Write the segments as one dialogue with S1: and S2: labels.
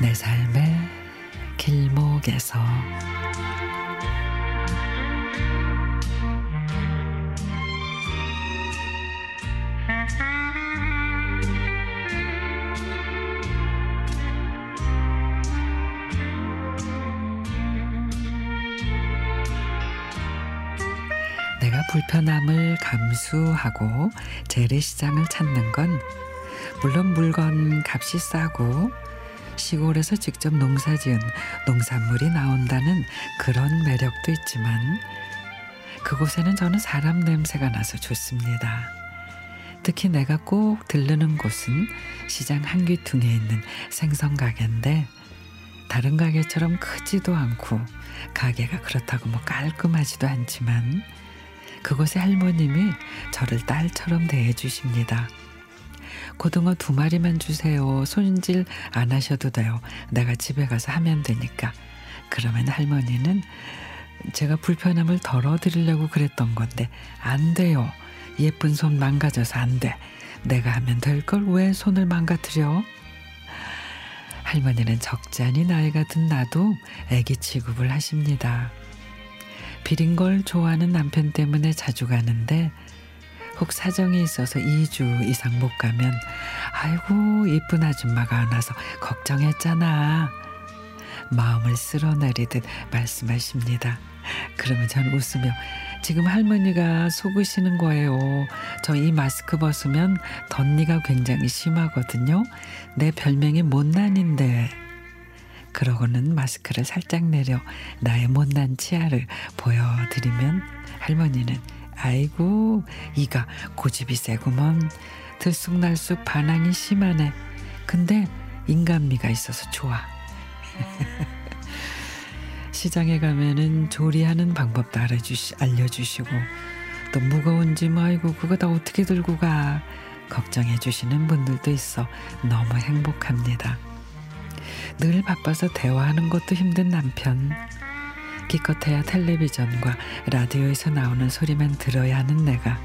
S1: 내 삶의 길목에서. 내가 불편함을 감수하고 재래시장을 찾는 건 물론 물건 값이 싸고 시골에서 직접 농사지은 농산물이 나온다는 그런 매력도 있지만 그곳에는 저는 사람 냄새가 나서 좋습니다. 특히 내가 꼭 들르는 곳은 시장 한귀퉁에 있는 생선 가게인데 다른 가게처럼 크지도 않고 가게가 그렇다고 뭐 깔끔하지도 않지만 그곳의 할머님이 저를 딸처럼 대해 주십니다. 고등어 두 마리만 주세요. 손질 안 하셔도 돼요. 내가 집에 가서 하면 되니까. 그러면 할머니는 제가 불편함을 덜어드리려고 그랬던 건데 안 돼요. 예쁜 손 망가져서 안 돼. 내가 하면 될 걸 왜 손을 망가뜨려? 할머니는 적잖이 나이가 든 나도 애기 취급을 하십니다. 비린 걸 좋아하는 남편 때문에 자주 가는데 혹 사정이 있어서 2주 이상 못 가면 아이고 이쁜 아줌마가 안 와서 걱정했잖아. 마음을 쓸어내리듯 말씀하십니다. 그러면 전 웃으며 지금 할머니가 속으시는 거예요. 저 이 마스크 벗으면 덧니가 굉장히 심하거든요. 내 별명이 못난인데. 그러고는 마스크를 살짝 내려 나의 못난 치아를 보여드리면 할머니는 아이고 이가 고집이 세구먼 들쑥날쑥 반항이 심하네. 근데 인간미가 있어서 좋아. 시장에 가면은 조리하는 방법도 알아주시, 알려주시고 또 무거운 짐 아이고 그거 다 어떻게 들고 가 걱정해 주시는 분들도 있어 너무 행복합니다. 늘 바빠서 대화하는 것도 힘든 남편. 기껏해야 텔레비전과 라디오에서 나오는 소리만 들어야 하는 내가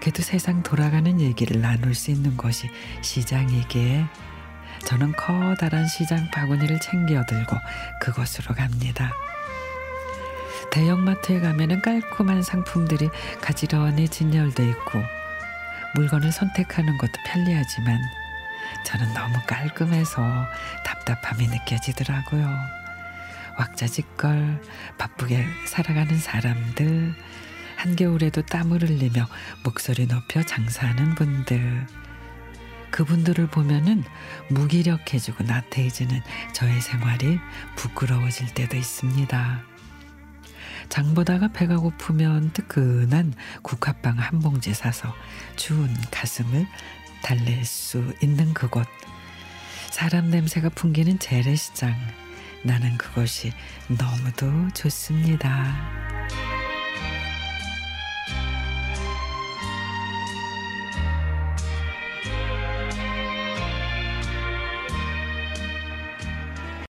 S1: 그래도 세상 돌아가는 얘기를 나눌 수 있는 곳이 시장이기에 저는 커다란 시장 바구니를 챙겨 들고 그곳으로 갑니다. 대형마트에 가면은 깔끔한 상품들이 가지런히 진열돼 있고 물건을 선택하는 것도 편리하지만 저는 너무 깔끔해서 답답함이 느껴지더라고요. 왁자지껄 바쁘게 살아가는 사람들 한겨울에도 땀을 흘리며 목소리 높여 장사하는 분들 그분들을 보면은 무기력해지고 나태해지는 저의 생활이 부끄러워질 때도 있습니다. 장 보다가 배가 고프면 뜨끈한 국화빵 한 봉지 사서 추운 가슴을 달랠 수 있는 그곳. 사람 냄새가 풍기는 재래시장. 나는 그것이 너무도 좋습니다.